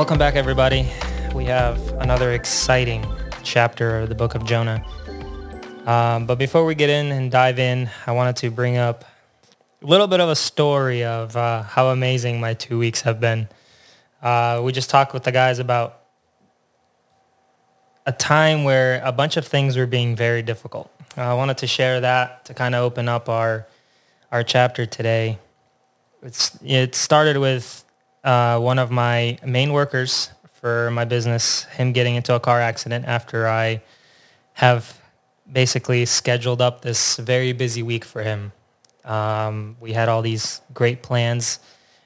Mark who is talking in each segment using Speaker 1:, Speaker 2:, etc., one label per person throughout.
Speaker 1: Welcome back, everybody. We have another exciting chapter of the book of Jonah. Um, but before we get in and dive in, I wanted to bring up a little bit of a story of uh, how amazing my two weeks have been. Uh, we just talked with the guys about a time where a bunch of things were being very difficult. Uh, I wanted to share that to kind of open up our our chapter today. It's it started with uh, one of my main workers for my business, him getting into a car accident after I have basically scheduled up this very busy week for him. Um, we had all these great plans,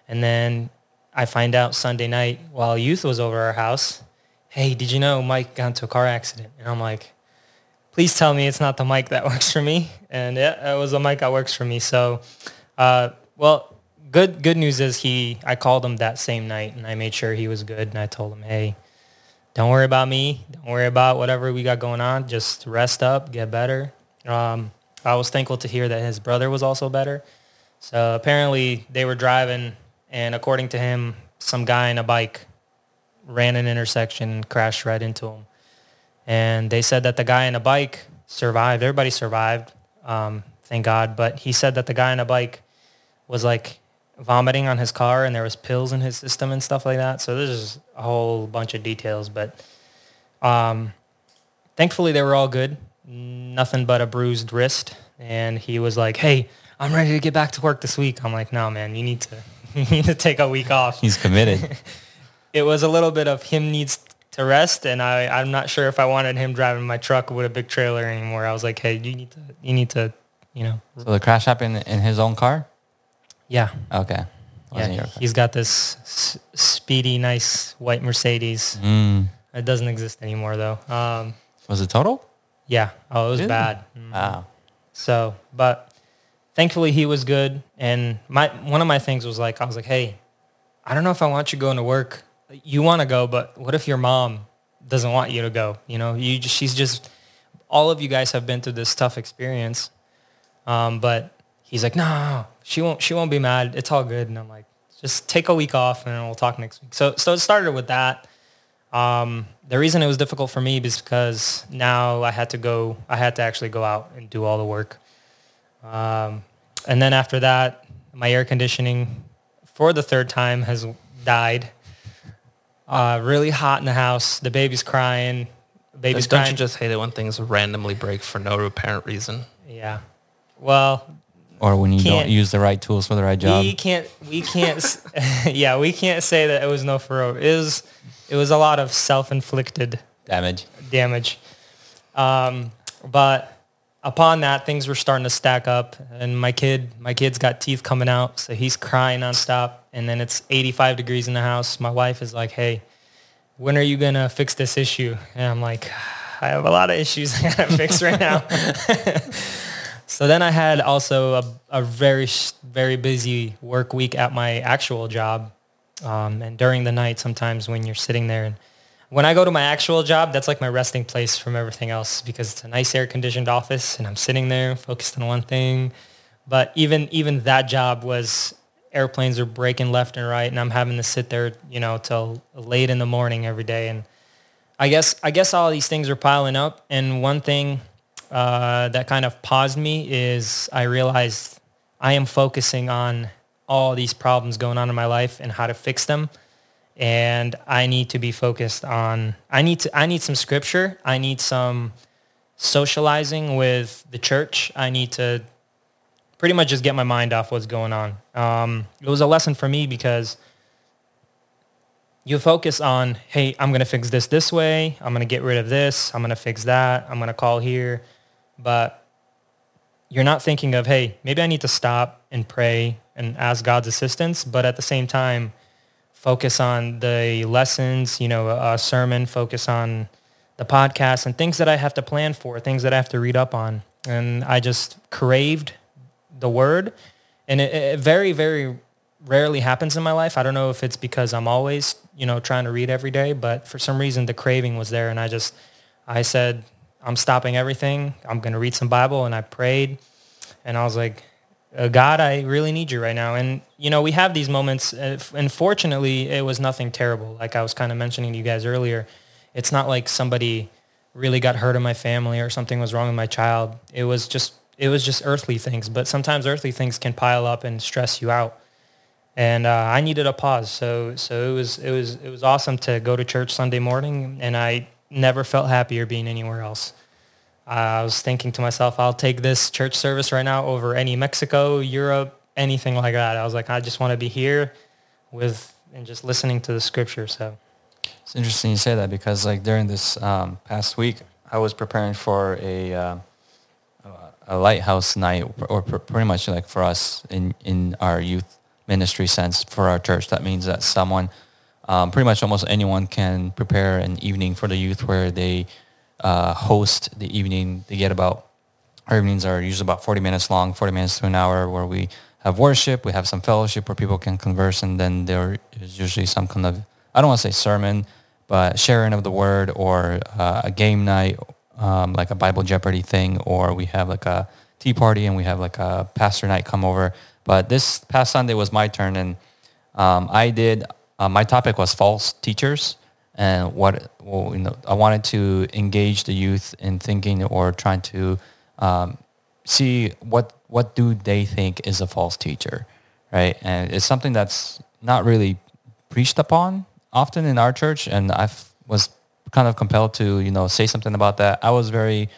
Speaker 1: and then I find out Sunday night while youth was over our house, hey, did you know Mike got into a car accident? And I'm like, please tell me it's not the Mike that works for me. And yeah, it was the Mike that works for me. So, uh, well, good good news is he. I called him that same night, and I made sure he was good. And I told him, hey, don't worry about me. Don't worry about whatever we got going on. Just rest up, get better. Um, I was thankful to hear that his brother was also better. So apparently they were driving, and according to him, some guy in a bike ran an intersection and crashed right into him. And they said that the guy in a bike survived. Everybody survived, um, thank God. But he said that the guy in a bike was like vomiting on his car and there was pills in his system and stuff like that. So there's a whole bunch of details. But um, thankfully they were all good. Nothing but a bruised wrist. And he was like, hey, I'm ready to get back to work this week. I'm like, no, man, you need to, you need to take a week off.
Speaker 2: He's committed.
Speaker 1: it was a little bit of him needs to rest, and I, I'm not sure if I wanted him driving my truck with a big trailer anymore. I was like, hey, you need to, you need to, you know.
Speaker 2: So the crash happened in his own car?
Speaker 1: Yeah.
Speaker 2: Okay. Wasn't
Speaker 1: Yeah, he's got this s- speedy, nice white Mercedes.
Speaker 2: Mm.
Speaker 1: It doesn't exist anymore though. Um,
Speaker 2: Was it total?
Speaker 1: yeah. Oh, it was
Speaker 2: Really?
Speaker 1: bad. Mm.
Speaker 2: Wow.
Speaker 1: So, but thankfully he was good. And my one of my things was like, I was like, hey, I don't know if I want you going to work. You want to go, but what if your mom doesn't want you to go? You know, you just, she's just, all of you guys have been through this tough experience. Um, but he's like, no, she won't, she won't be mad. It's all good. And I'm like, just take a week off and we'll talk next week. So, so it started with that. Um, the reason it was difficult for me is because now I had to go, I had to actually go out and do all the work. Um, and then after that, my air conditioning for the third time has died. Uh, really hot in the house. The baby's crying. Baby's
Speaker 3: Don't
Speaker 1: crying.
Speaker 3: you just hate it when things randomly break for no apparent reason?
Speaker 1: yeah. Well,
Speaker 2: Or when you don't use the right tools for the right job.
Speaker 1: we can't. We can't. yeah, we can't say that it was no furrow. It was. It was a lot of self-inflicted
Speaker 2: Damage.
Speaker 1: damage. Um, but upon that, things were starting to stack up, and my kid, my kid's got teeth coming out, so he's crying nonstop. And then it's 85 degrees in the house. My wife is like, "Hey, when are you gonna fix this issue?" And I'm like, "I have a lot of issues I gotta fix right now." so then I had also a, a very, very busy work week at my actual job. Um, and during the night, sometimes when you're sitting there and when I go to my actual job, that's like my resting place from everything else because it's a nice air conditioned office and I'm sitting there focused on one thing. But even even that job was airplanes are breaking left and right and I'm having to sit there, you know, till late in the morning every day. And I guess I guess all these things are piling up. And one thing uh, that kind of paused me is I realized I am focusing on all these problems going on in my life and how to fix them and I need to be focused on I need to I need some scripture. I need some socializing with the church. I need to pretty much just get my mind off what's going on. Um, it was a lesson for me because you focus on, hey, I'm going to fix this this way. I'm going to get rid of this. I'm going to fix that. I'm going to call here. But you're not thinking of, hey, maybe I need to stop and pray and ask God's assistance. But at the same time, focus on the lessons, you know, a sermon, focus on the podcast and things that I have to plan for, things that I have to read up on. And I just craved the word. And it, it very, very rarely happens in my life. I don't know if it's because I'm always, you know, trying to read every day, but for some reason the craving was there. And I just, I said, I'm stopping everything. I'm going to read some Bible. And I prayed and I was like, uh, God, I really need you right now. And, you know, we have these moments, uh, and fortunately, it was nothing terrible. Like I was kind of mentioning to you guys earlier, it's not like somebody really got hurt in my family or something was wrong with my child. It was just, it was just earthly things. But sometimes earthly things can pile up and stress you out. And uh, I needed a pause. So, so it was, it was, it was awesome to go to church Sunday morning, and I never felt happier being anywhere else. I was thinking to myself, I'll take this church service right now over any Mexico, Europe, anything like that. I was like, I just want to be here with and just listening to the scripture. So
Speaker 2: It's interesting you say that because like during this um, past week, I was preparing for a uh, a lighthouse night, or pr- pretty much like for us in in our youth ministry sense for our church. That means that someone, um, pretty much almost anyone, can prepare an evening for the youth where they uh, host the evening. They get about our evenings are usually about 40 minutes long, 40 minutes to an hour, where we have worship, we have some fellowship where people can converse, and then there is usually some kind of, I don't want to say sermon, but sharing of the word or uh, a game night, um, like a Bible Jeopardy thing, or we have like a tea party and we have like a pastor night come over. But this past Sunday was my turn, and um, I did, uh, my topic was false teachers and what well, you know, I wanted to engage the youth in thinking or trying to um, see what what do they think is a false teacher, right? And it's something that's not really preached upon often in our church, and I was kind of compelled to you know say something about that. I was very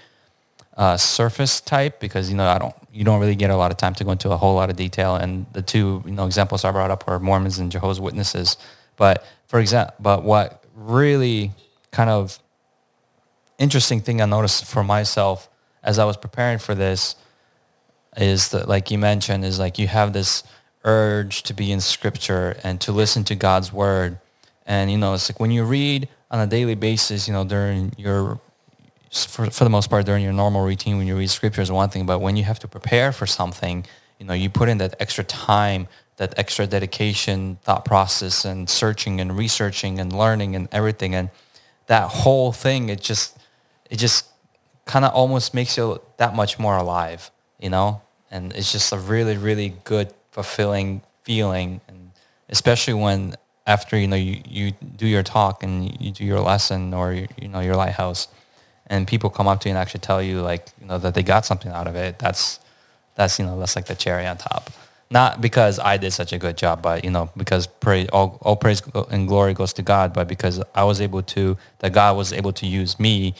Speaker 2: uh, surface type because you know I don't you don't really get a lot of time to go into a whole lot of detail. And the two you know examples I brought up were Mormons and Jehovah's Witnesses. But for example, but what really kind of interesting thing I noticed for myself as I was preparing for this is that like you mentioned is like you have this urge to be in scripture and to listen to God's word. And you know, it's like when you read on a daily basis, you know, during your for, for the most part during your normal routine when you read scripture is one thing, but when you have to prepare for something, you know, you put in that extra time, that extra dedication, thought process and searching and researching and learning and everything. And that whole thing, it just, it just kind of almost makes you that much more alive, you know? And it's just a really, really good, fulfilling feeling. And especially when after, you know, you, you do your talk and you do your lesson or, you know, your lighthouse and people come up to you and actually tell you like, you know, that they got something out of it. That's, that's, you know, that's like the cherry on top. Not because I did such a good job, but, you know, because praise, all, all praise and glory goes to God, but because I was able to, that God was able to use me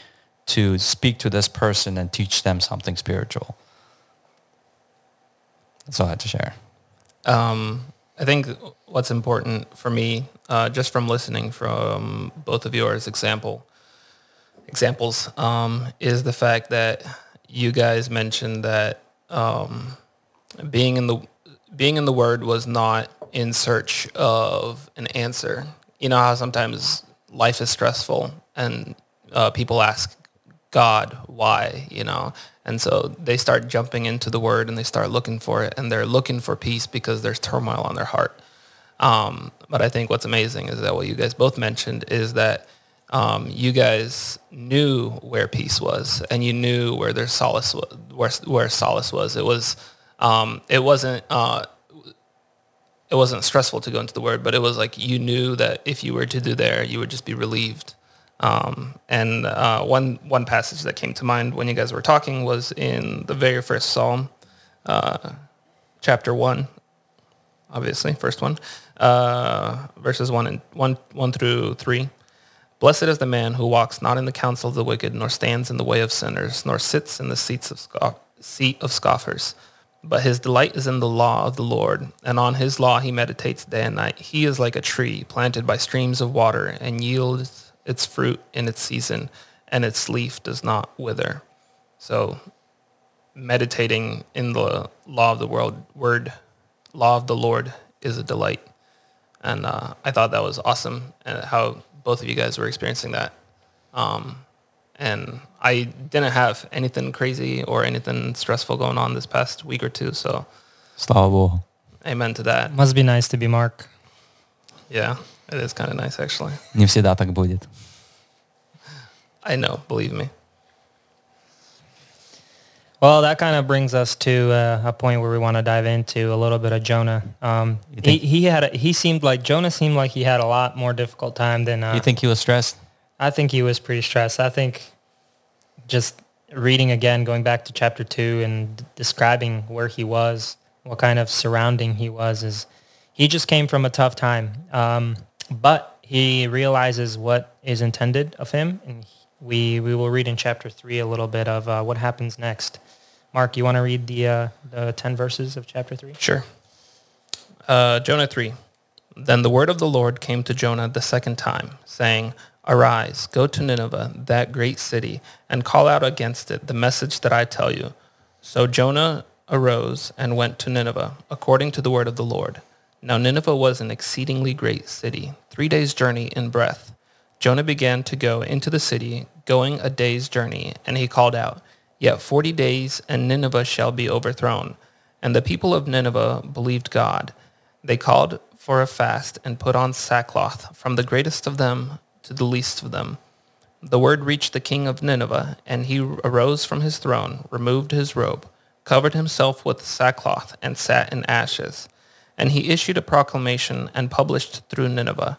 Speaker 2: to speak to this person and teach them something spiritual. That's all I had to share.
Speaker 3: Um, I think what's important for me, uh, just from listening from both of yours example examples, um, is the fact that you guys mentioned that um, being in the being in the Word was not in search of an answer. You know how sometimes life is stressful and uh, people ask God why, you know, and so they start jumping into the Word and they start looking for it and they're looking for peace because there's turmoil on their heart. Um, but I think what's amazing is that what you guys both mentioned is that um, you guys knew where peace was and you knew where their solace was, where, where solace was. It was, um, it wasn't, uh, it wasn't stressful to go into the word, but it was like you knew that if you were to do there, you would just be relieved. Um, and uh, one one passage that came to mind when you guys were talking was in the very first Psalm, uh, chapter one, obviously first one, uh, verses one and one one through three. Blessed is the man who walks not in the counsel of the wicked, nor stands in the way of sinners, nor sits in the seats of scoff- seat of scoffers. But his delight is in the law of the Lord, and on his law he meditates day and night. He is like a tree planted by streams of water, and yields its fruit in its season, and its leaf does not wither. So, meditating in the law of the world, word, law of the Lord is a delight, and uh, I thought that was awesome, and how both of you guys were experiencing that. Um, and I didn't have anything crazy or anything stressful going on this past week or two. So
Speaker 2: Slava Bohu.
Speaker 3: amen to that.
Speaker 1: Must be nice to be Mark.
Speaker 3: Yeah, it is kind of nice actually.
Speaker 2: Не всегда так будет.
Speaker 3: I know, believe me.
Speaker 1: Well, that kind of brings us to uh, a point where we want to dive into a little bit of Jonah. Um, he,
Speaker 2: think-
Speaker 1: he had a, he seemed like Jonah seemed like he had a lot more difficult time than uh,
Speaker 2: you think he was stressed?
Speaker 1: I think he was pretty stressed. I think just reading again, going back to chapter two and d- describing where he was, what kind of surrounding he was, is he just came from a tough time. Um, but he realizes what is intended of him, and we we will read in chapter three a little bit of uh, what happens next. Mark, you want to read the uh, the ten verses of chapter three?
Speaker 3: Sure. Uh, Jonah 3. Then the word of the Lord came to Jonah the second time, saying, Arise, go to Nineveh, that great city, and call out against it the message that I tell you. So Jonah arose and went to Nineveh, according to the word of the Lord. Now Nineveh was an exceedingly great city, three days' journey in breadth. Jonah began to go into the city, going a day's journey, and he called out, Yet forty days, and Nineveh shall be overthrown. And the people of Nineveh believed God. They called for a fast and put on sackcloth, from the greatest of them to the least of them. The word reached the king of Nineveh, and he arose from his throne, removed his robe, covered himself with sackcloth, and sat in ashes. And he issued a proclamation and published through Nineveh.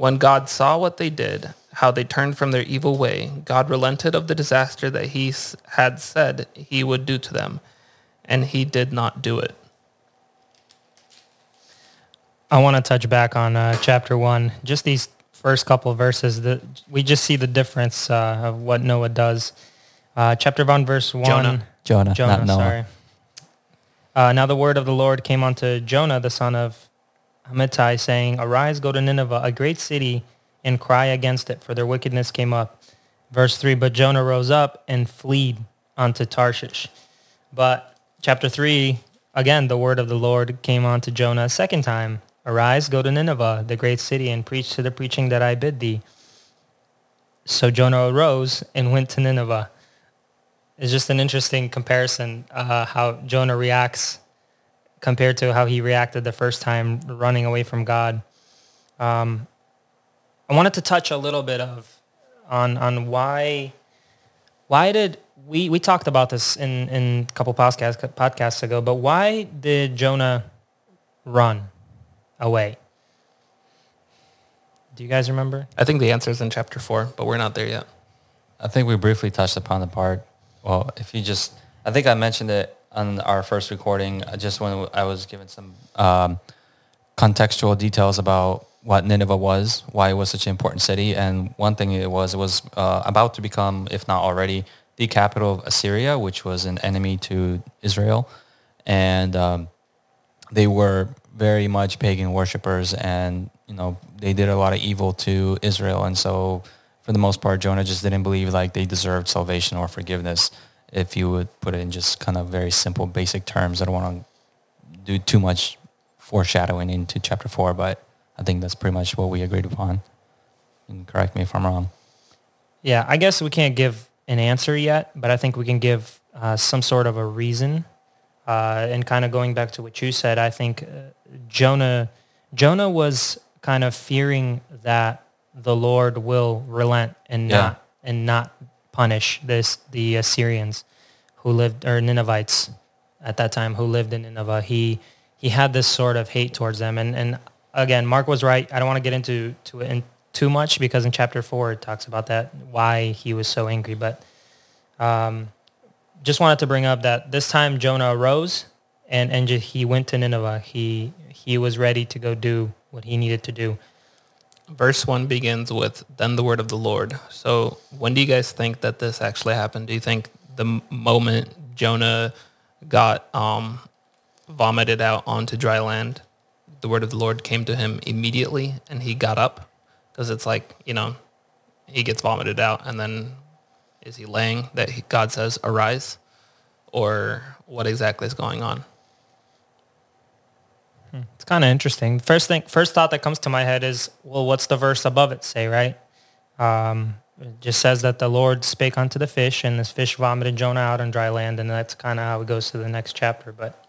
Speaker 3: When God saw what they did, how they turned from their evil way, God relented of the disaster that he had said he would do to them, and he did not do it.
Speaker 1: I want to touch back on uh, chapter one. Just these first couple of verses, that we just see the difference uh, of what Noah does. Uh, chapter one, verse one.
Speaker 3: Jonah.
Speaker 2: Jonah,
Speaker 1: Jonah,
Speaker 2: not Noah.
Speaker 1: sorry. Uh, now the word of the Lord came unto Jonah, the son of Amittai, saying, Arise, go to Nineveh, a great city, and cry against it, for their wickedness came up. Verse 3, But Jonah rose up and fled unto Tarshish. But chapter 3, again, the word of the Lord came unto Jonah a second time. Arise, go to Nineveh, the great city, and preach to the preaching that I bid thee. So Jonah arose and went to Nineveh. It's just an interesting comparison uh, how Jonah reacts compared to how he reacted the first time running away from God. Um, I wanted to touch a little bit of on on why why did we we talked about this in in a couple podcasts podcasts ago, but why did Jonah run away? Do you guys remember?
Speaker 3: I think the answer is in chapter 4, but we're not there yet.
Speaker 2: I think we briefly touched upon the part. Well, if you just, I think I mentioned it on our first recording, uh, just when I was given some um, contextual details about what Nineveh was, why it was such an important city, and one thing it was, it was uh, about to become, if not already, the capital of Assyria, which was an enemy to Israel, and um, they were very much pagan worshippers, and you know they did a lot of evil to Israel, and so for the most part, Jonah just didn't believe like they deserved salvation or forgiveness. If you would put it in just kind of very simple, basic terms, I don't want to do too much foreshadowing into chapter four, but I think that's pretty much what we agreed upon. And correct me if I'm wrong.
Speaker 1: Yeah, I guess we can't give an answer yet, but I think we can give uh, some sort of a reason. Uh, and kind of going back to what you said, I think uh, Jonah Jonah was kind of fearing that the Lord will relent and
Speaker 2: Yeah.
Speaker 1: not and not punish this the Assyrians who lived or Ninevites at that time who lived in Nineveh. He he had this sort of hate towards them, and and again, Mark was right. I don't want to get into to it in too much because in chapter four it talks about that why he was so angry. But um, just wanted to bring up that this time Jonah arose and and he went to Nineveh. He he was ready to go do what he needed to do.
Speaker 3: Verse 1 begins with, then the word of the Lord. So when do you guys think that this actually happened? Do you think the moment Jonah got um, vomited out onto dry land, the word of the Lord came to him immediately and he got up? Because it's like, you know, he gets vomited out and then is he laying that he, God says, arise? or what exactly is going on?
Speaker 1: It's kind of interesting. First thing, first thought that comes to my head is, well, what's the verse above it say, right? Um, it just says that the Lord spake unto the fish, and this fish vomited Jonah out on dry land, and that's kind of how it goes to the next chapter. But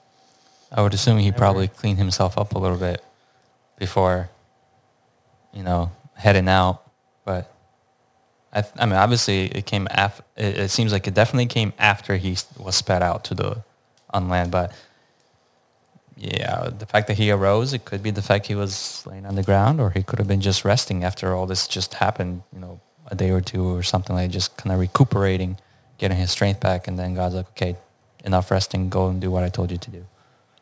Speaker 2: I would assume he probably cleaned himself up a little bit before, you know, heading out. But I, th- I mean, obviously, it came af- it, it seems like it definitely came after he was sped out to the on land. But yeah, the fact that he arose, it could be the fact he was laying on the ground, or he could have been just resting after all this just happened. You know, a day or two or something like just kind of recuperating, getting his strength back, and then God's like, okay, enough resting, go and do what I told you to do.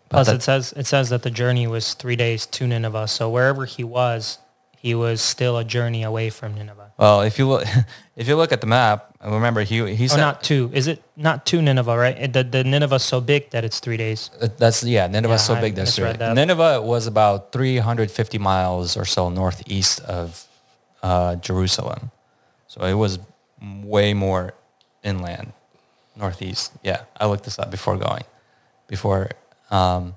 Speaker 2: But
Speaker 1: plus, it says it says that the journey was three days to Nineveh. So wherever he was, he was still a journey away from Nineveh.
Speaker 2: Well, if you look, if you look at the map, remember he he
Speaker 1: Oh, not two. Is it not two Nineveh, right? The, the Nineveh's so big that it's three days.
Speaker 2: uh, that's yeah Nineveh's
Speaker 1: Yeah,
Speaker 2: so
Speaker 1: I
Speaker 2: big that's right.
Speaker 1: that.
Speaker 2: Nineveh was about 350 miles or so northeast of uh, Jerusalem, so it was way more inland, northeast. Yeah, I looked this up before going, before. Um,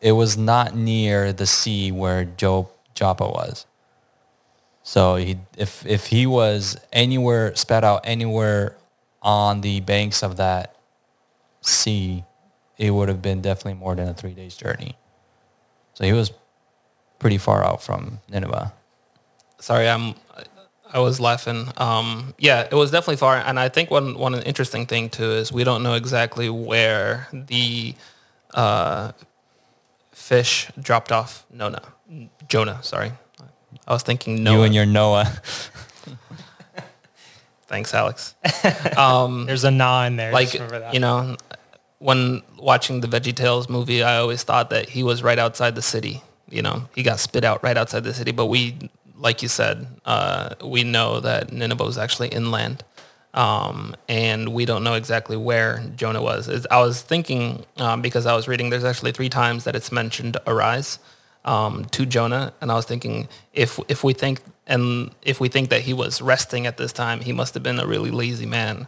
Speaker 2: it was not near the sea where Job Joppa was. So he, if if he was anywhere spat out anywhere on the banks of that sea, it would have been definitely more than a three days journey. So he was pretty far out from Nineveh.
Speaker 3: Sorry, I'm. I was laughing. Um, yeah, it was definitely far, and I think one one interesting thing too is we don't know exactly where the uh, fish dropped off. Nona, Jonah. Sorry, I was thinking Noah.
Speaker 2: You and your Noah.
Speaker 3: Thanks, Alex. Um,
Speaker 1: There's a na in there.
Speaker 3: like
Speaker 1: just that.
Speaker 3: you know, when watching the Veggie Tales movie, I always thought that he was right outside the city. You know, he got spit out right outside the city, but we, like you said, uh, we know that Nineveh was actually inland. Um, and we don't know exactly where Jonah was. It's- I was thinking um, because I was reading, there's actually three times that it's mentioned arise um, to Jonah, and I was thinking if if we think and if we think that he was resting at this time, he must have been a really lazy man,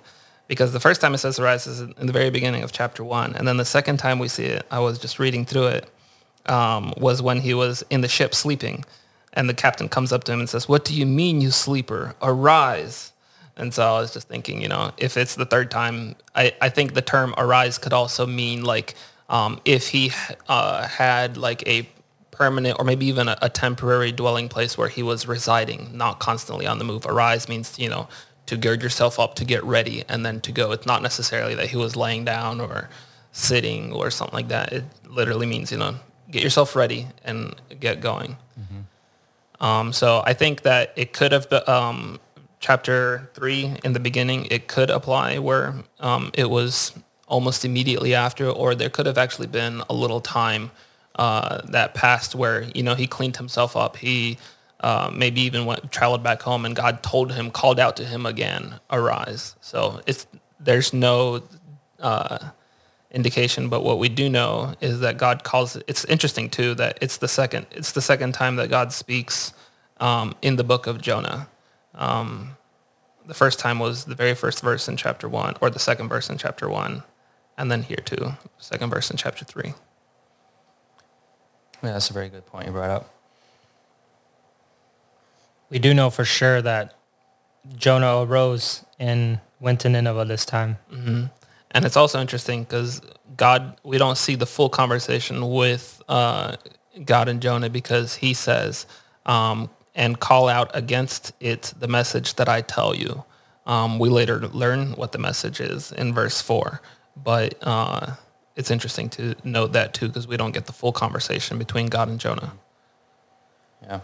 Speaker 3: because the first time it says arise is in the very beginning of chapter one, and then the second time we see it, I was just reading through it, um, was when he was in the ship sleeping, and the captain comes up to him and says, "What do you mean, you sleeper? Arise!" And so I was just thinking, you know, if it's the third time, I, I think the term arise could also mean like um, if he uh, had like a permanent or maybe even a, a temporary dwelling place where he was residing, not constantly on the move. Arise means, you know, to gird yourself up, to get ready, and then to go. It's not necessarily that he was laying down or sitting or something like that. It literally means, you know, get yourself ready and get going. Um, so I think that it could have been, um, chapter three in the beginning, it could apply where um, it was almost immediately after, or there could have actually been a little time uh, that passed where, you know, he cleaned himself up. He uh, maybe even went, traveled back home and God told him, called out to him again, arise. So it's, there's no uh, indication, but what we do know is that God calls. It's interesting too that it's the second. It's the second time that God speaks um, in the book of Jonah. Um, the first time was the very first verse in chapter one, or the second verse in chapter one, and then here too, second verse in chapter three.
Speaker 2: That's a very good point you brought up.
Speaker 1: we do know for sure that Jonah arose and went to Nineveh this time.
Speaker 3: And it's also interesting because God, we don't see the full conversation with uh, God and Jonah because he says, um, and call out against it the message that I tell you. Um, we later learn what the message is in verse 4. But uh, it's interesting to note that too because we don't get the full conversation between God and Jonah.
Speaker 2: Yeah.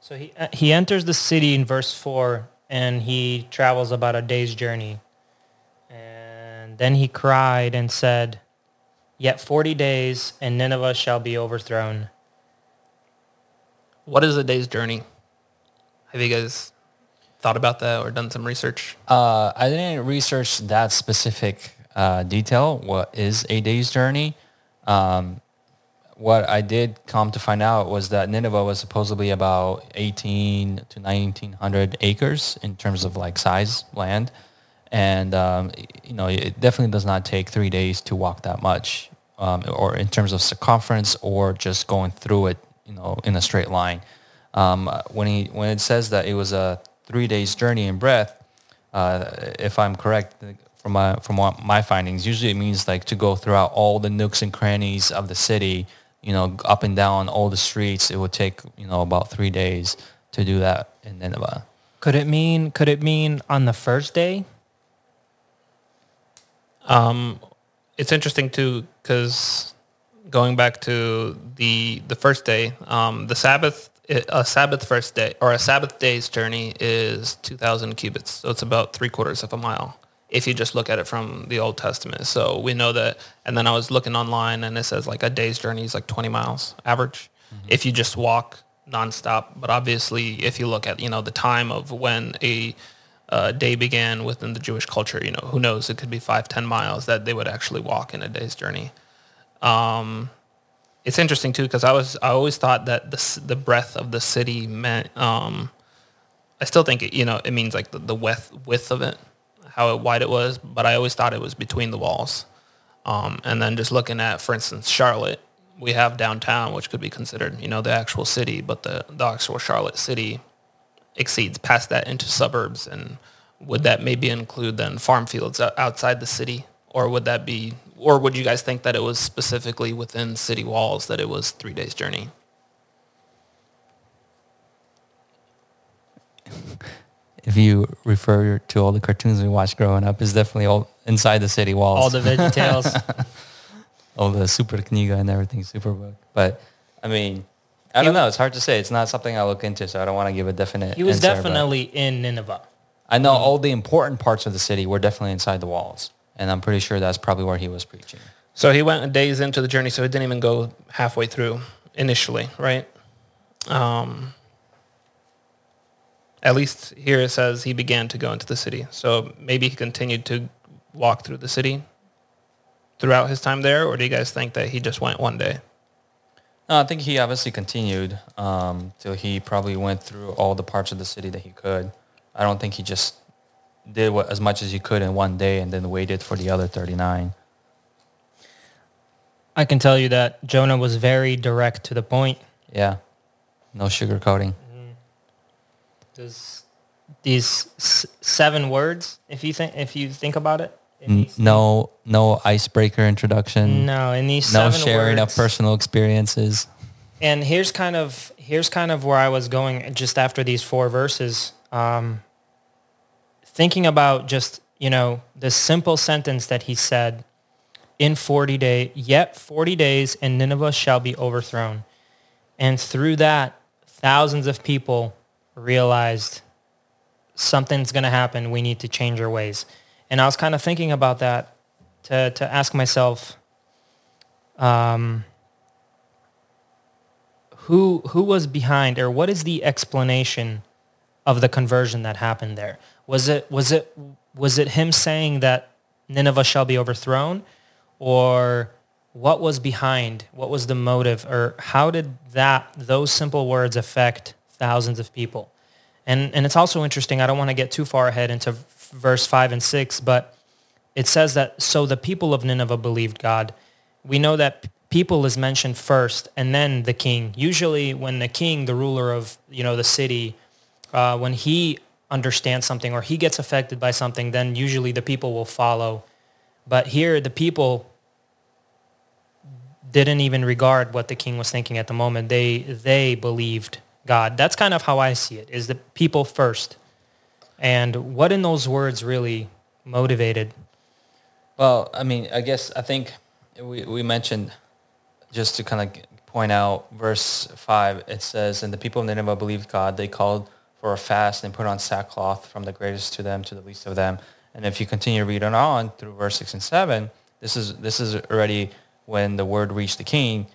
Speaker 1: So he uh, he enters the city in verse four, and he travels about a day's journey. And then he cried and said, "Yet forty days, and Nineveh shall be overthrown."
Speaker 3: What is a day's journey? Have you guys thought about that or done some research?
Speaker 2: Uh, I didn't research that specific uh, detail. What is a day's journey? Um, what I did come to find out was that Nineveh was supposedly about 18 to 1900 acres in terms of like size land. and um, you know it definitely does not take three days to walk that much, um, or in terms of circumference, or just going through it, you know, in a straight line. Um, when he when it says that it was a three days journey in breadth, uh, if I'm correct from my from what my findings, usually it means like to go throughout all the nooks and crannies of the city, you know, up and down all the streets. It would take you know about three days to do that in Nineveh.
Speaker 1: Could it mean could it mean on the first day?
Speaker 3: Um, it's interesting too because going back to the the first day, um, the Sabbath a Sabbath first day or a Sabbath day's journey is two thousand cubits, so it's about three quarters of a mile if you just look at it from the Old Testament. So we know that. And then I was looking online, and it says like a day's journey is like twenty miles average mm-hmm. if you just walk nonstop. But obviously, if you look at you know the time of when a uh, day began within the Jewish culture, you know who knows? It could be five, ten miles that they would actually walk in a day's journey. Um, it's interesting too because I was I always thought that the the breadth of the city meant. Um, I still think it, you know it means like the, the width width of it, how wide it was, but I always thought it was between the walls. Um, and then just looking at, for instance, Charlotte, we have downtown, which could be considered, you know, the actual city, but the, the actual Charlotte city exceeds past that into suburbs. And would that maybe include then farm fields outside the city? Or would that be, or would you guys think that it was specifically within city walls that it was three days journey?
Speaker 2: if you refer to all the cartoons we watched growing up, is definitely all inside the city walls.
Speaker 1: All the Veggie Tales.
Speaker 2: all the Super Kniga and everything, Superbook. But I mean, I don't know. It's hard to say. It's not something I look into, so I don't want to give a definite.
Speaker 1: He was
Speaker 2: answer,
Speaker 1: definitely in Nineveh.
Speaker 2: I know all the important parts of the city were definitely inside the walls, and I'm pretty sure that's probably where he was preaching.
Speaker 3: So he went days into the journey, so he didn't even go halfway through initially, right? Um, at least here it says he began to go into the city. So maybe he continued to walk through the city throughout his time there, or do you guys think that he just went one day?
Speaker 2: No, I think he obviously continued um, till he probably went through all the parts of the city that he could. I don't think he just did what, as much as he could in one day and then waited for the other 39.
Speaker 1: I can tell you that Jonah was very direct to the point.
Speaker 2: Yeah. No sugarcoating.
Speaker 1: These s- seven words, if you think if you think about it,
Speaker 2: no, no icebreaker introduction.
Speaker 1: No, in these
Speaker 2: no sharing words, of personal experiences.
Speaker 1: And here's kind of here's kind of where I was going just after these four verses. Um, thinking about just you know the simple sentence that he said in 40 days yet 40 days and nineveh shall be overthrown and through that thousands of people realized something's going to happen we need to change our ways and I was kind of thinking about that to, to ask myself, um, who, who was behind or what is the explanation of the conversion that happened there? Was it, was it, was it him saying that Nineveh shall be overthrown or what was behind? What was the motive or how did that, those simple words affect thousands of people? And, and it's also interesting. I don't want to get too far ahead into verse 5 and 6, but it says that, so the people of Nineveh believed God. We know that people is mentioned first and then the king. Usually when the king, the ruler of, you know, the city, uh, when he understands something or he gets affected by something, then usually the people will follow. But here the people didn't even regard what the king was thinking at the moment. They, they believed God. That's kind of how I see it, is the people first. And what in those words really motivated?
Speaker 2: Well, I mean, I guess I think we, we mentioned just to kind of point out verse 5, it says, And the people of Nineveh believed God. They called for a fast and put on sackcloth from the greatest to them to the least of them. And if you continue reading on through verse 6 and 7, this is, this is already when the word reached the king.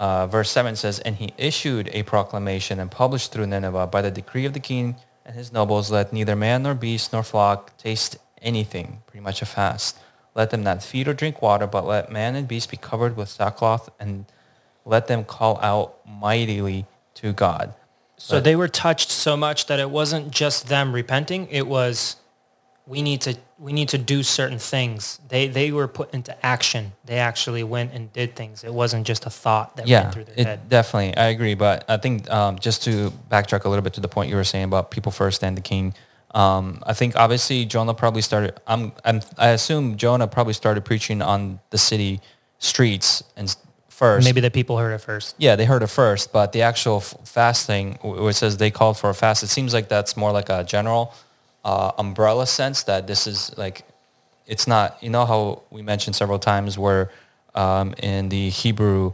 Speaker 2: Uh, verse 7 says, And he issued a proclamation and published through Nineveh by the decree of the king and his nobles let neither man nor beast nor flock taste anything, pretty much a fast. Let them not feed or drink water, but let man and beast be covered with sackcloth, and let them call out mightily to God.
Speaker 1: So but, they were touched so much that it wasn't just them repenting, it was we need to we need to do certain things. They they were put into action. They actually went and did things. It wasn't just a thought that
Speaker 2: yeah,
Speaker 1: went through their
Speaker 2: it
Speaker 1: head.
Speaker 2: definitely. I agree, but I think um, just to backtrack a little bit to the point you were saying about people first and the king. Um, I think obviously Jonah probably started. I'm, I'm I assume Jonah probably started preaching on the city streets and first.
Speaker 1: Maybe the people heard it first.
Speaker 2: Yeah, they heard it first, but the actual f- fasting, wh- where it says they called for a fast, it seems like that's more like a general uh, umbrella sense that this is like, it's not, you know how we mentioned several times where um, in the Hebrew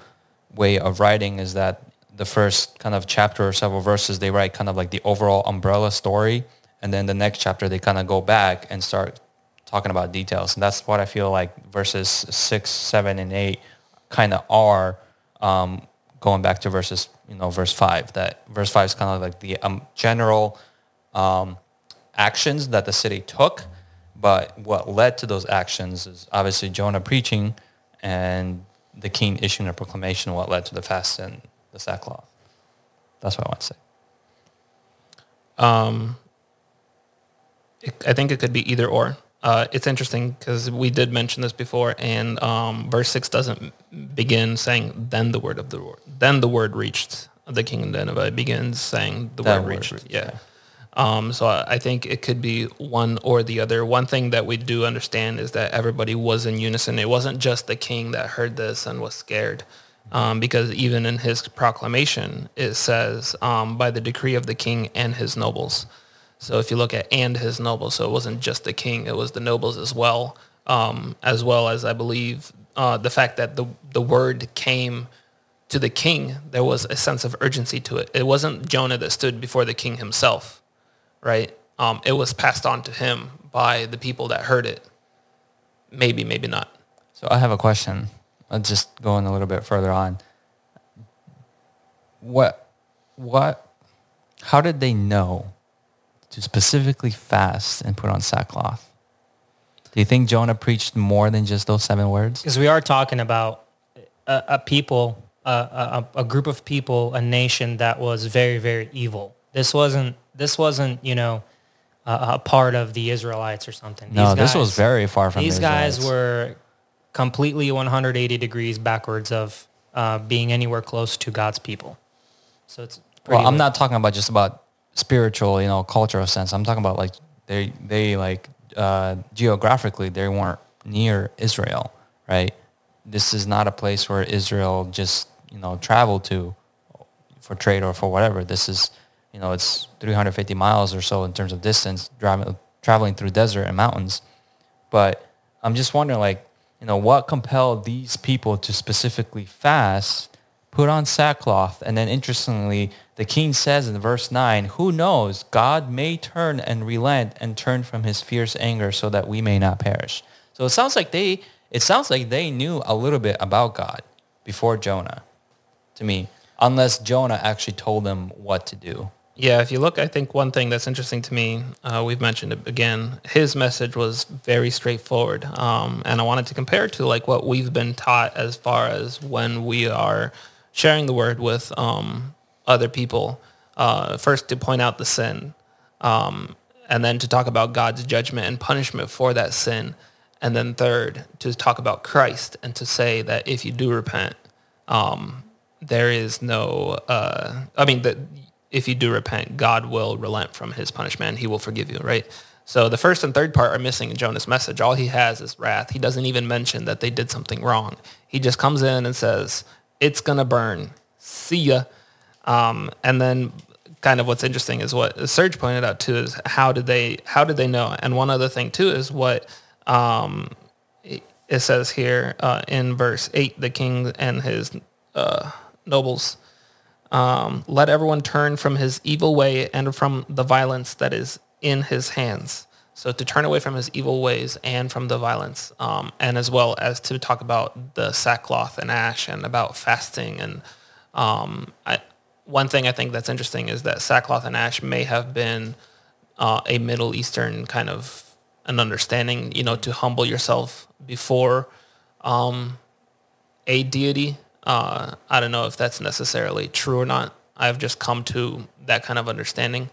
Speaker 2: way of writing is that the first kind of chapter or several verses, they write kind of like the overall umbrella story. And then the next chapter, they kind of go back and start talking about details. And that's what I feel like verses six, seven, and eight kind of are um, going back to verses, you know, verse five. That verse five is kind of like the um, general um, actions that the city took, but what led to those actions is obviously Jonah preaching and the king issuing a proclamation. What led to the fast and the sackcloth. That's what I want to say.
Speaker 3: Um, it, I think it could be either or. Uh, it's interesting because we did mention this before, and um, verse six doesn't begin saying "then the word of the Lord." Then the word reached the king of Nineveh. It begins saying the
Speaker 2: That
Speaker 3: word
Speaker 2: word
Speaker 3: reached.
Speaker 2: reached,
Speaker 3: yeah. Um, so I think it could be one or the other. One thing that we do understand is that everybody was in unison. It wasn't just the king that heard this and was scared, um, because even in his proclamation, it says, um, by the decree of the king and his nobles. So if you look at and his nobles, so it wasn't just the king, it was the nobles as well, um, as well as I believe uh, the fact that the, the word came to the king, there was a sense of urgency to it. It wasn't Jonah that stood before the king himself, right? Um, it was passed on to him by the people that heard it. Maybe, maybe not.
Speaker 2: So I have a question. I'll just going a little bit further on. What, what, how did they know to specifically fast and put on sackcloth? Do you think Jonah preached more than just those seven words?
Speaker 1: Because we are talking about a, a people, a, a, a group of people, a nation that was very, very evil. This wasn't, this wasn't, you know, a, a part of the Israelites or something.
Speaker 2: No,
Speaker 1: These
Speaker 2: this was very far from
Speaker 1: These
Speaker 2: the
Speaker 1: guys were completely 180 degrees backwards of uh, being anywhere close to God's people. So it's pretty
Speaker 2: Well, I'm
Speaker 1: lit.
Speaker 2: not talking about just about spiritual, you know, cultural sense. I'm talking about like they they like uh, geographically they weren't near Israel, right? This is not a place where Israel just you know traveled to for trade or for whatever. This is you know it's 350 miles or so in terms of distance driving traveling through desert and mountains. But I'm just wondering, like, you know, what compelled these people to specifically fast, put on sackcloth, and then interestingly, the king says in verse nine, "Who knows? God may turn and relent and turn from His fierce anger, so that we may not perish." So it sounds like they, it sounds like they knew a little bit about God before Jonah, to me, unless Jonah actually told them what to do.
Speaker 3: Yeah, if you look, I think one thing that's interesting to me, uh, we've mentioned it again, his message was very straightforward. Um, and I wanted to compare it to like what we've been taught as far as when we are sharing the word with um, other people. Uh, first to point out the sin, um, and then to talk about God's judgment and punishment for that sin. And then third, to talk about Christ and to say that if you do repent, um, there is no, uh, I mean, that if you do repent, God will relent from his punishment he will forgive you, right? So the first and third part are missing in Jonah's message. All he has is wrath. He doesn't even mention that they did something wrong. He just comes in and says, it's going to burn. See ya. Um, and then kind of what's interesting is what Serge pointed out too is how did they, how did they know? And one other thing too is what, um, it says here uh, in verse 8, the king and his uh, nobles, um, let everyone turn from his evil way and from the violence that is in his hands. So to turn away from his evil ways and from the violence, um, and as well as to talk about the sackcloth and ash and about fasting. And um, I, one thing I think that's interesting is that sackcloth and ash may have been uh, a Middle Eastern kind of an understanding, you know, to humble yourself before um, a deity. Uh, I don't know if that's necessarily true or not. I've just come to that kind of understanding.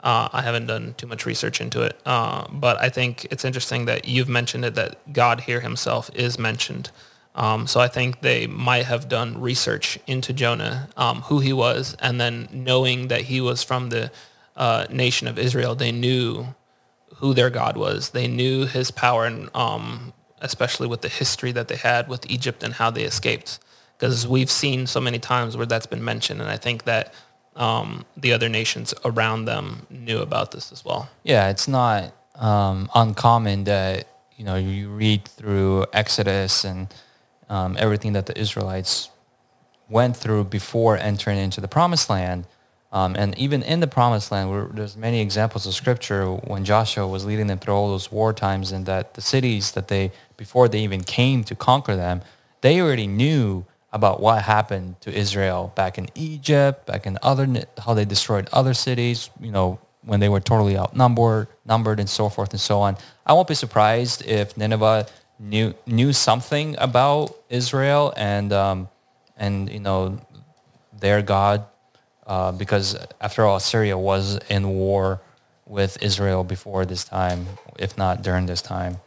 Speaker 3: Uh, I haven't done too much research into it, uh, but I think it's interesting that you've mentioned it that God here Himself is mentioned. Um, so I think they might have done research into Jonah, um, who he was, and then knowing that he was from the uh, nation of Israel, they knew who their God was. They knew his power, and um, especially with the history that they had with Egypt and how they escaped. Because we've seen so many times where that's been mentioned, and I think that um, the other nations around them knew about this as well.
Speaker 2: Yeah, it's not um, uncommon that you know you read through Exodus and um, everything that the Israelites went through before entering into the promised land. Um, and even in the promised land, there's many examples of scripture when Joshua was leading them through all those war times and that the cities that they, before they even came to conquer them, they already knew about what happened to Israel back in Egypt, back in other, how they destroyed other cities, you know, when they were totally outnumbered, numbered and so forth and so on. I won't be surprised if Nineveh knew knew something about Israel and um, and you know their God uh, because after all Syria was in war with Israel before this time, if not during this time.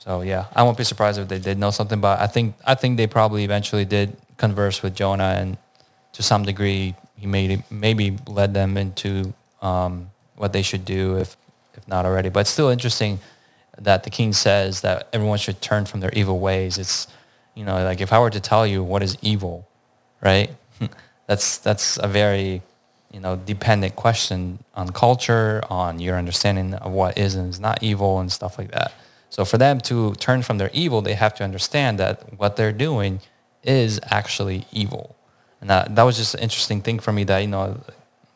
Speaker 2: So yeah, I won't be surprised if they did know something. But I think I think they probably eventually did converse with Jonah, and to some degree, he made maybe led them into um, what they should do if if not already. But it's still interesting that the king says that everyone should turn from their evil ways. It's, you know, like if I were to tell you what is evil, right? that's that's a very, you know, dependent question on culture, on your understanding of what is and is not evil and stuff like that. So for them to turn from their evil, they have to understand that what they're doing is actually evil. And that, that was just an interesting thing for me that, you know,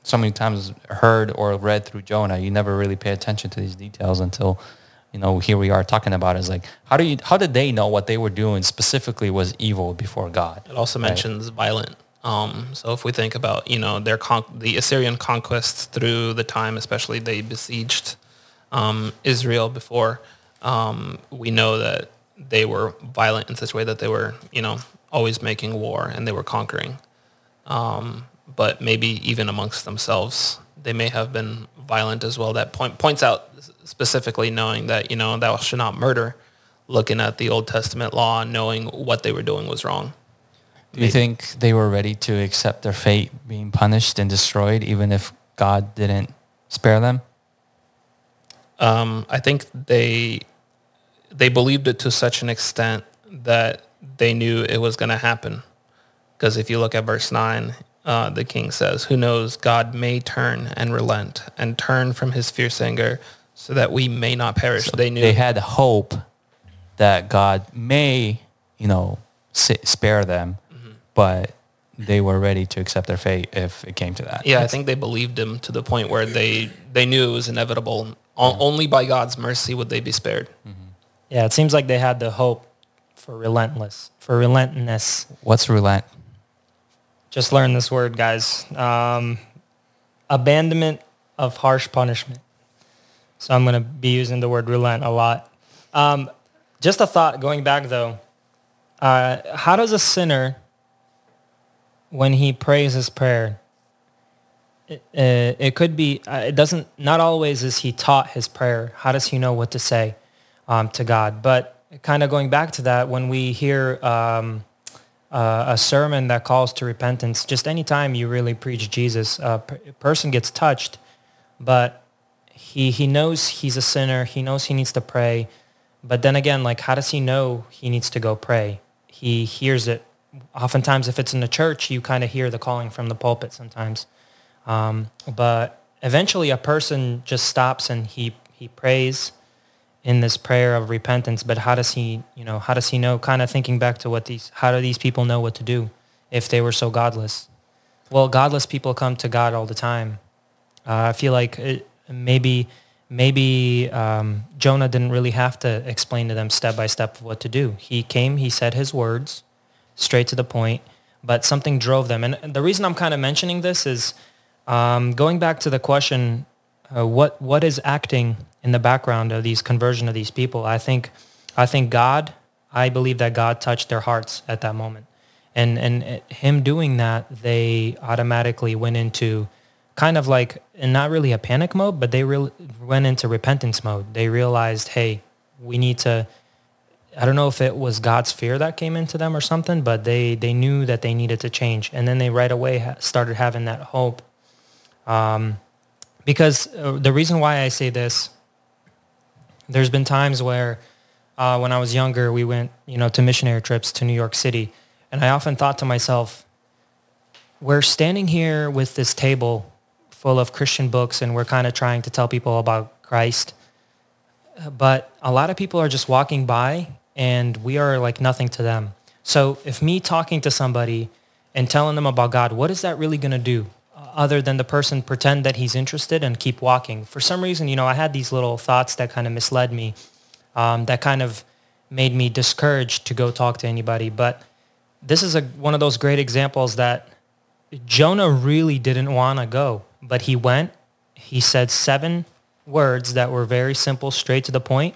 Speaker 2: so many times heard or read through Jonah, you never really pay attention to these details until you know, here we are talking about is like, how do you, how did they know what they were doing specifically was evil before God?
Speaker 3: It also right? mentions violent. Um, so if we think about, you know, their con- the Assyrian conquests through the time, especially they besieged um, Israel before, um, we know that they were violent in such a way that they were, you know, always making war and they were conquering. Um, but maybe even amongst themselves, they may have been violent as well. That point points out specifically knowing that, you know, thou should not murder, looking at the Old Testament law and knowing what they were doing was wrong.
Speaker 2: Do you think they were ready to accept their fate being punished and destroyed even if God didn't spare them?
Speaker 3: Um, I think they they believed it to such an extent that they knew it was going to happen. Because if you look at verse 9, uh, the king says, who knows, God may turn and relent and turn from his fierce anger so that we may not perish. So they knew
Speaker 2: they had hope that God may, you know, spare them, mm-hmm. but they were ready to accept their fate if it came to that.
Speaker 3: Yeah, I think they believed him to the point where they they knew it was inevitable. Mm-hmm. Only by God's mercy would they be spared. Mm-hmm.
Speaker 1: Yeah, it seems like they had the hope for relentless, for relentlessness.
Speaker 2: What's relent?
Speaker 1: Just learn this word, guys. Um, abandonment of harsh punishment. So I'm going to be using the word relent a lot. Um, just a thought going back though. Uh, how does a sinner, when he prays his prayer, it, uh, it could be, uh, it doesn't, not always is he taught his prayer. How does he know what to say um, to God? But kind of going back to that, when we hear um, uh, a sermon that calls to repentance, just anytime you really preach Jesus, a person gets touched, but he he knows he's a sinner. He knows he needs to pray. But then again, like how does he know he needs to go pray? He hears it. Oftentimes, if it's in the church, you kind of hear the calling from the pulpit sometimes. Um, but eventually, a person just stops and he he prays in this prayer of repentance. But how does he, you know, how does he know? Kind of thinking back to what these, how do these people know what to do if they were so godless? Well, godless people come to God all the time. Uh, I feel like it, maybe maybe um, Jonah didn't really have to explain to them step by step what to do. He came, he said his words, straight to the point, but something drove them. And the reason I'm kind of mentioning this is um, going back to the question, uh, what what is acting in the background of these conversion of these people? I think I think God, I believe that God touched their hearts at that moment. And and him doing that, they automatically went into kind of like in not really a panic mode, but they really went into repentance mode. They realized, hey, we need to. I don't know if it was God's fear that came into them or something, but they they knew that they needed to change, and then they right away started having that hope. Um, because uh, the reason why I say this, there's been times where uh, when I was younger, we went, you know, to missionary trips to New York City, and I often thought to myself, we're standing here with this table full of Christian books, and we're kind of trying to tell people about Christ, but a lot of people are just walking by, and we are like nothing to them. So if me talking to somebody and telling them about God, what is that really going to do? Other than the person pretend that he's interested and keep walking. For some reason, you know, I had these little thoughts that kind of misled me, um, that kind of made me discouraged to go talk to anybody. But this is a, one of those great examples that Jonah really didn't want to go, but he went. He said seven words that were very simple, straight to the point,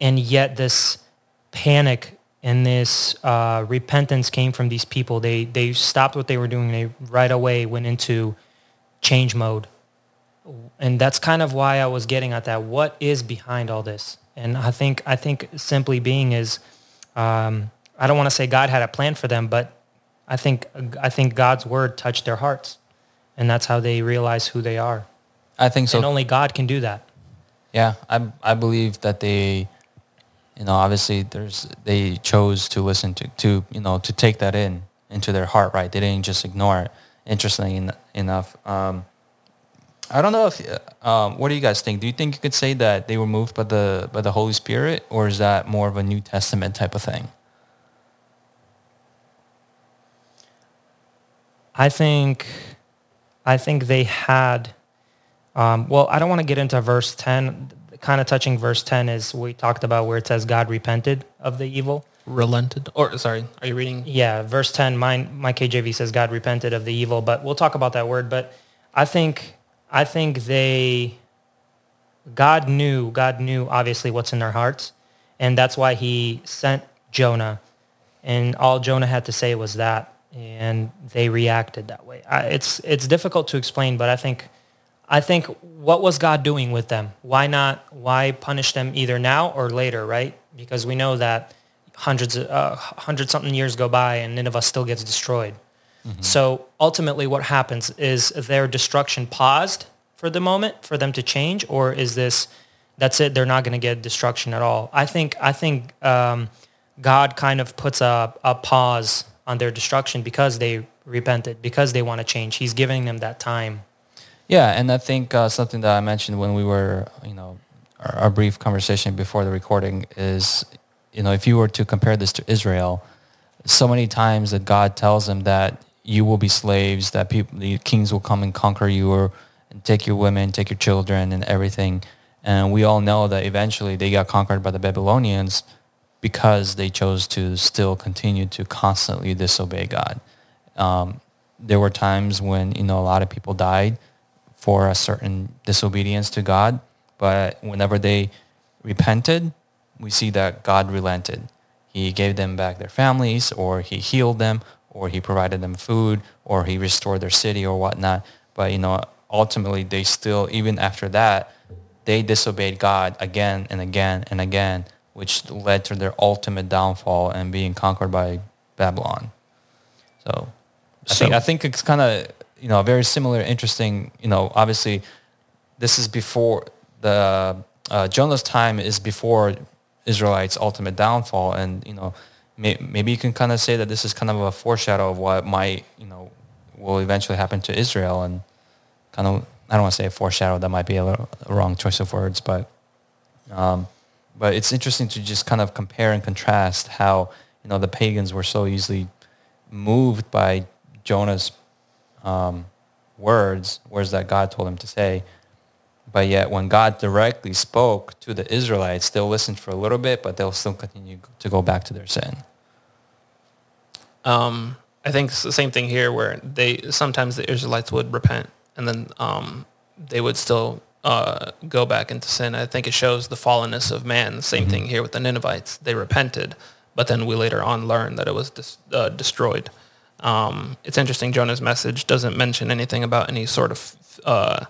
Speaker 1: and yet this panic and this uh, repentance came from these people. They they stopped what they were doing. They right away went into change mode, and that's kind of why I was getting at that. What is behind all this? And I think I think simply being is, um, I don't want to say God had a plan for them, but I think I think God's word touched their hearts, and that's how they realize who they are.
Speaker 2: I think so.
Speaker 1: And only God can do that.
Speaker 2: Yeah, I I believe that they you know, obviously there's they chose to listen to to you know to take that in into their heart, right? They didn't just ignore it. Interesting enough. Um, I don't know if um, what do you guys think? Do you think you could say that they were moved by the by the Holy Spirit, or is that more of a New Testament type of thing?
Speaker 1: I think, I think they had. Um, well, I don't want to get into verse ten kind of touching verse 10 is we talked about where it says God repented of the evil.
Speaker 3: Relented. Or sorry, are you reading?
Speaker 1: Yeah, verse 10, mine, my KJV says God repented of the evil, but we'll talk about that word. But I think, I think they, God knew, God knew obviously what's in their hearts. And that's why he sent Jonah. And all Jonah had to say was that. And they reacted that way. I, it's, it's difficult to explain, but I think I think what was God doing with them? Why not? Why punish them either now or later, right? Because we know that hundreds, uh, hundred something years go by and Nineveh still gets destroyed. Mm-hmm. So ultimately, what happens is their destruction paused for the moment for them to change, or is this that's it? They're not going to get destruction at all. I think I think um, God kind of puts a, a pause on their destruction because they repented, because they want to change. He's giving them that time.
Speaker 2: Yeah, and I think uh, something that I mentioned when we were, you know, our, our, brief conversation before the recording is, you know, if you were to compare this to Israel, so many times that God tells them that you will be slaves, that people, the kings will come and conquer you, or and take your women, take your children, and everything. And we all know that eventually they got conquered by the Babylonians because they chose to still continue to constantly disobey God. Um, there were times when you know a lot of people died for a certain disobedience to God. But whenever they repented, we see that God relented. He gave them back their families, or he healed them, or he provided them food, or he restored their city or whatnot. But, you know, ultimately they still, even after that, they disobeyed God again and again and again, which led to their ultimate downfall and being conquered by Babylon. So I so, think I think it's kind of you know, very similar, interesting, you know, obviously this is before the, uh, Jonah's time is before Israelites' ultimate downfall. And, you know, may, maybe you can kind of say that this is kind of a foreshadow of what might, you know, will eventually happen to Israel and kind of, I don't want to say foreshadow, that might be a, little, a wrong choice of words, but, um, but it's interesting to just kind of compare and contrast how, you know, the pagans were so easily moved by Jonah's um, words, words that God told him to say. But yet when God directly spoke to the Israelites, they'll listen for a little bit, but they'll still continue to go back to their sin.
Speaker 3: Um, I think it's the same thing here where they sometimes the Israelites would repent and then um, they would still uh, go back into sin. I think it shows the fallenness of man. The same mm-hmm. thing here with the Ninevites. They repented, but then we later on learn that it was dis- uh, destroyed. Um, it's interesting. Jonah's message doesn't mention anything about any sort of uh,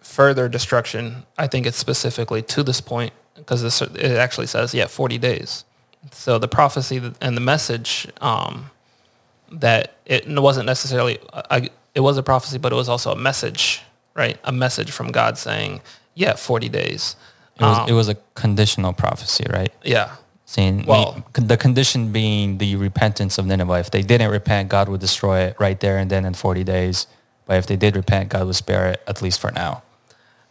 Speaker 3: further destruction. I think it's specifically to this point because it actually says, yeah, 40 days. So the prophecy and the message um, that it wasn't necessarily, I, it was a prophecy, but it was also a message, right? A message from God saying, yeah, 40 days.
Speaker 2: It was, um, it was a conditional prophecy, right?
Speaker 3: Yeah.
Speaker 2: Saying, well, the condition being the repentance of Nineveh. If they didn't repent, God would destroy it right there and then in 40 days. But if they did repent, God would spare it, at least for now.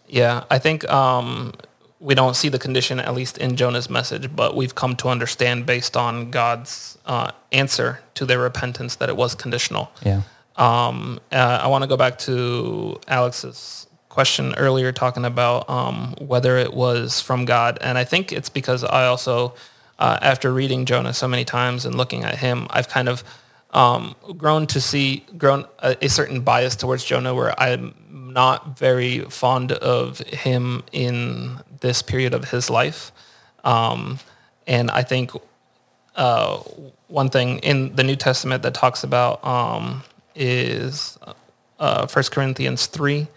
Speaker 3: Yeah, I think um, we don't see the condition, at least in Jonah's message, but we've come to understand based on God's uh, answer to their repentance that it was conditional.
Speaker 2: Yeah.
Speaker 3: Um, uh, I want to go back to Alex's question earlier, talking about um, whether it was from God, and I think it's because I also, uh, after reading Jonah so many times and looking at him, I've kind of um, grown to see grown a, a, certain bias towards Jonah, where I'm not very fond of him in this period of his life, um, and I think uh, one thing in the New Testament that talks about um, is uh, 1 Corinthians 3,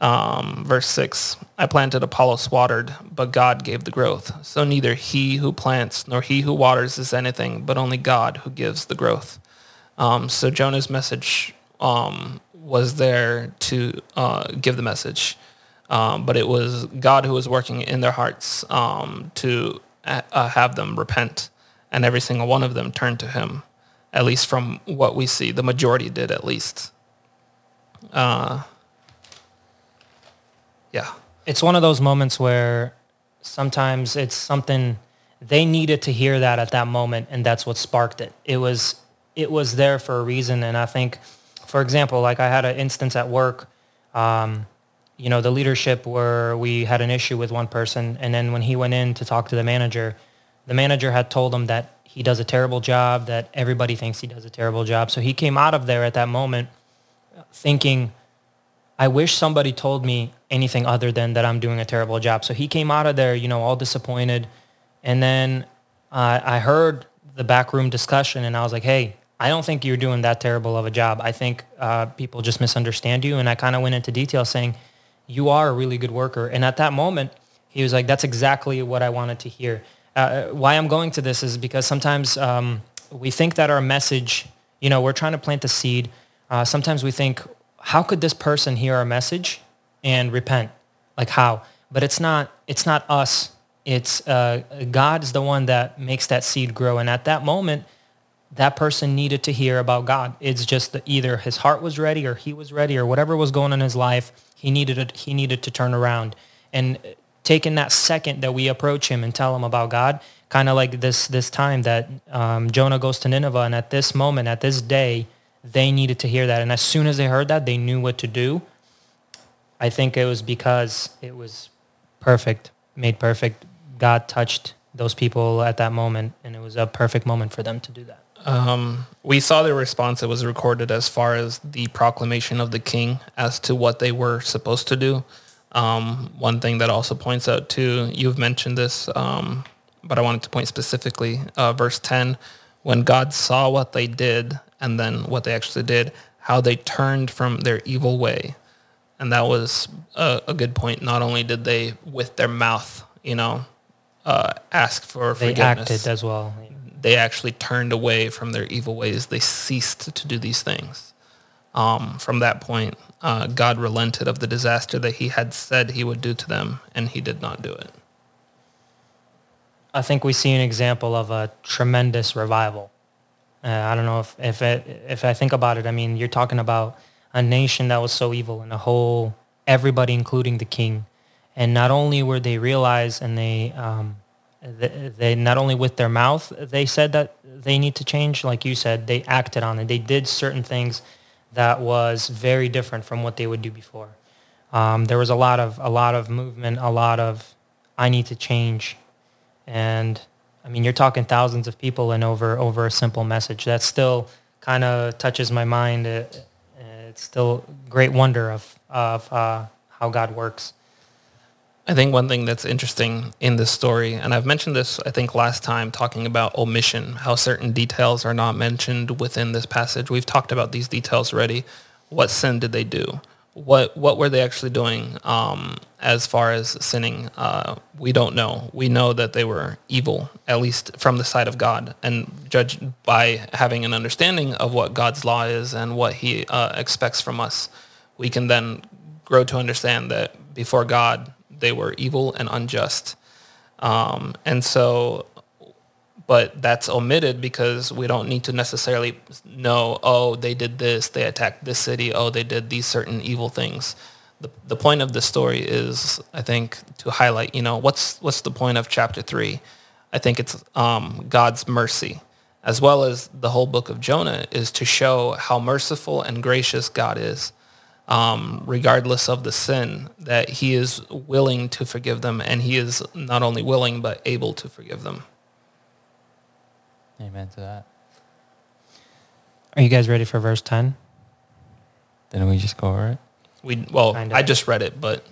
Speaker 3: um, verse 6. I planted, Apollos watered, but God gave the growth. So neither he who plants nor he who waters is anything, but only God who gives the growth. Um, so Jonah's message um, was there to uh, give the message, um, but it was God who was working in their hearts um, to uh, have them repent, and every single one of them turned to him at least from what we see. The majority did, at least. Uh, yeah.
Speaker 1: It's one of those moments where sometimes it's something they needed to hear that at that moment, and that's what sparked it. It was it was there for a reason, and I think, for example, like I had an instance at work. Um, you know, the leadership where we had an issue with one person, and then when he went in to talk to the manager, the manager had told him that he does a terrible job, that everybody thinks he does a terrible job. So he came out of there at that moment thinking, I wish somebody told me anything other than that I'm doing a terrible job. So he came out of there, you know, all disappointed. And then uh, I heard the backroom discussion and I was like, hey, I don't think you're doing that terrible of a job. I think uh, people just misunderstand you. And I kind of went into detail saying, you are a really good worker. And at that moment, he was like, that's exactly what I wanted to hear uh, why I'm going to this is because sometimes um, we think that our message, you know, we're trying to plant the seed. Uh, sometimes we think, how could this person hear our message and repent? Like how? But it's not. It's not us. It's uh, God is the one that makes that seed grow. And at that moment, that person needed to hear about God. It's just that either his heart was ready or he was ready or whatever was going on in his life, he needed it, he needed to turn around. And taking that second that we approach him and tell him about God, kind of like this this time that um, Jonah goes to Nineveh, and at this moment, at this day, they needed to hear that, and as soon as they heard that, they knew what to do. I think it was because it was perfect, made perfect. God touched those people at that moment, and it was a perfect moment for them to do that.
Speaker 3: Um, we saw the response. It was recorded as far as the proclamation of the king as to what they were supposed to do. Um, one thing that also points out too, you've mentioned this, um, but I wanted to point specifically, uh, verse 10, when God saw what they did and then what they actually did, how they turned from their evil way. And that was a, a good point. Not only did they, with their mouth, you know, uh, ask for
Speaker 1: they
Speaker 3: forgiveness.
Speaker 1: They acted as well.
Speaker 3: They actually turned away from their evil ways. They ceased to do these things. Um, from that point, uh, God relented of the disaster that he had said he would do to them, and he did not do it.
Speaker 1: I think we see an example of a tremendous revival. Uh, I don't know if if it, if I think about it, I mean, you're talking about a nation that was so evil and a whole everybody, including the king, and not only were they realized and they um, they, they not only with their mouth they said that they need to change, like you said, they acted on it. They did certain things that was very different from what they would do before. Um, there was a lot of a lot of movement, a lot of I need to change, and I mean you're talking thousands of people and over over a simple message that still kind of touches my mind. It, it's still great wonder of of uh, how God works.
Speaker 3: I think one thing that's interesting in this story, and I've mentioned this, I think, last time talking about omission, how certain details are not mentioned within this passage. We've talked about these details already. What sin did they do? What what were they actually doing um, as far as sinning? Uh, we don't know. We know that they were evil, at least from the side of God, and judged by having an understanding of what God's law is and what He uh, expects from us. We can then grow to understand that before God, they were evil and unjust. Um, and so, but that's omitted because we don't need to necessarily know, oh, they did this, they attacked this city, oh, they did these certain evil things. The, the point of the story is, I think, to highlight, you know, what's, what's the point of chapter three? I think it's um, God's mercy, as well as the whole book of Jonah, is to show how merciful and gracious God is um, regardless of the sin, that he is willing to forgive them, and he is not only willing but able to forgive them.
Speaker 2: Amen to that.
Speaker 1: Are you guys ready for verse 10?
Speaker 2: Didn't we just go over it?
Speaker 3: We well,
Speaker 1: Kinda.
Speaker 3: I just read it, but